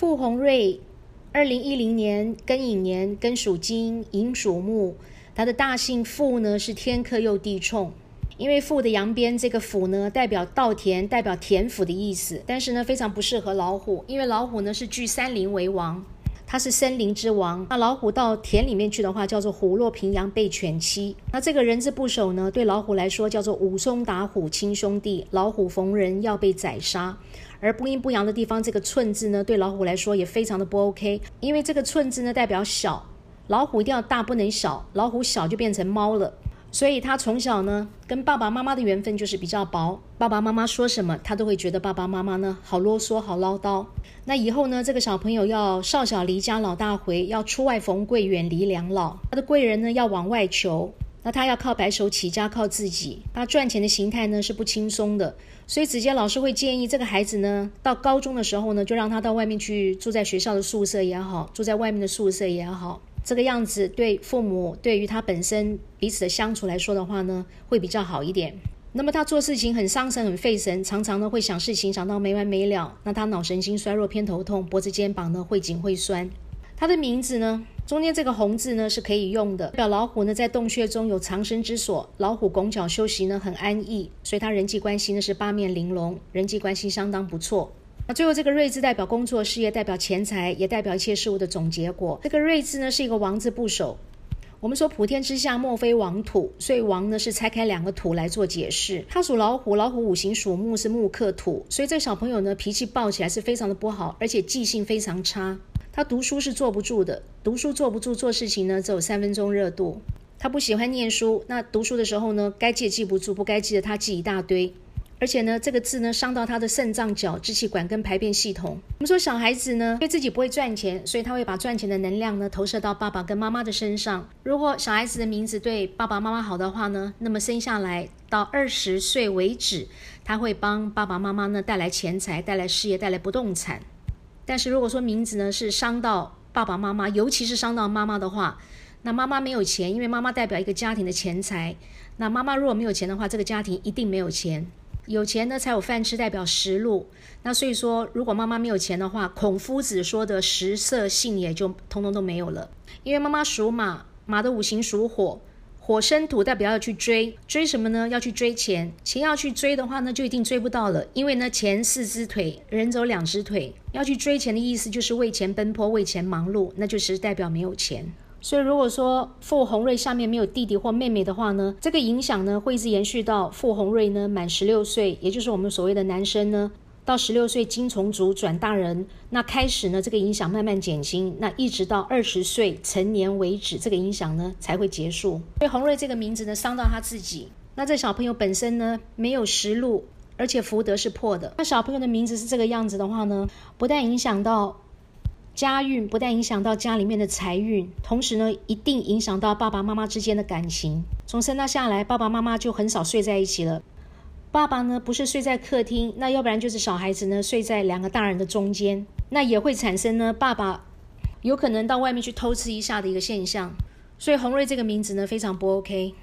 傅红瑞，二零一零年庚寅年，庚属金，寅属木。他的大姓傅呢是天克又地冲，因为傅的阳边这个府呢代表稻田，代表田府的意思。但是呢非常不适合老虎，因为老虎呢是聚山林为王，它是森林之王。那老虎到田里面去的话，叫做虎落平阳被犬欺。那这个人字部首呢，对老虎来说叫做武松打虎亲兄弟，老虎逢人要被宰杀。而不阴不阳的地方，这个寸字呢，对老虎来说也非常的不 OK，因为这个寸字呢代表小，老虎一定要大不能小，老虎小就变成猫了，所以他从小呢跟爸爸妈妈的缘分就是比较薄，爸爸妈妈说什么他都会觉得爸爸妈妈呢好啰嗦好唠叨。那以后呢这个小朋友要少小离家老大回，要出外逢贵远离两老，他的贵人呢要往外求。那他要靠白手起家，靠自己。他赚钱的形态呢是不轻松的，所以子杰老师会建议这个孩子呢，到高中的时候呢，就让他到外面去住在学校的宿舍也好，住在外面的宿舍也好，这个样子对父母对于他本身彼此的相处来说的话呢，会比较好一点。那么他做事情很伤神、很费神，常常呢会想事情想到没完没了。那他脑神经衰弱、偏头痛，脖子、肩膀呢会紧会酸。他的名字呢？中间这个红字呢是可以用的，表老虎呢在洞穴中有藏身之所，老虎拱脚休息呢很安逸，所以他人际关系呢是八面玲珑，人际关系相当不错。那最后这个瑞字代表工作事业，代表钱财，也代表一切事物的总结果。这个瑞字呢是一个王字部首，我们说普天之下莫非王土，所以王呢是拆开两个土来做解释。他属老虎，老虎五行属木，是木克土，所以这小朋友呢脾气暴起来是非常的不好，而且记性非常差。他读书是坐不住的，读书坐不住，做事情呢只有三分钟热度。他不喜欢念书，那读书的时候呢，该记记不住，不该记的他记一大堆。而且呢，这个字呢伤到他的肾脏、角、支气管跟排便系统。我们说小孩子呢，因为自己不会赚钱，所以他会把赚钱的能量呢投射到爸爸跟妈妈的身上。如果小孩子的名字对爸爸妈妈好的话呢，那么生下来到二十岁为止，他会帮爸爸妈妈呢带来钱财、带来事业、带来不动产。但是如果说名字呢是伤到爸爸妈妈，尤其是伤到妈妈的话，那妈妈没有钱，因为妈妈代表一个家庭的钱财。那妈妈如果没有钱的话，这个家庭一定没有钱。有钱呢才有饭吃，代表食禄。那所以说，如果妈妈没有钱的话，孔夫子说的食色性也就通通都没有了。因为妈妈属马，马的五行属火。火生土代表要去追，追什么呢？要去追钱，钱要去追的话呢，就一定追不到了。因为呢，钱四只腿，人走两只腿，要去追钱的意思就是为钱奔波，为钱忙碌，那就是代表没有钱。所以如果说傅红瑞下面没有弟弟或妹妹的话呢，这个影响呢会一直延续到傅红瑞呢满十六岁，也就是我们所谓的男生呢。到十六岁金虫族转大人，那开始呢，这个影响慢慢减轻，那一直到二十岁成年为止，这个影响呢才会结束。所以洪瑞这个名字呢伤到他自己，那这小朋友本身呢没有实路，而且福德是破的。那小朋友的名字是这个样子的话呢，不但影响到家运，不但影响到家里面的财运，同时呢一定影响到爸爸妈妈之间的感情。从生到下来，爸爸妈妈就很少睡在一起了。爸爸呢不是睡在客厅，那要不然就是小孩子呢睡在两个大人的中间，那也会产生呢爸爸有可能到外面去偷吃一下的一个现象，所以洪瑞这个名字呢非常不 OK。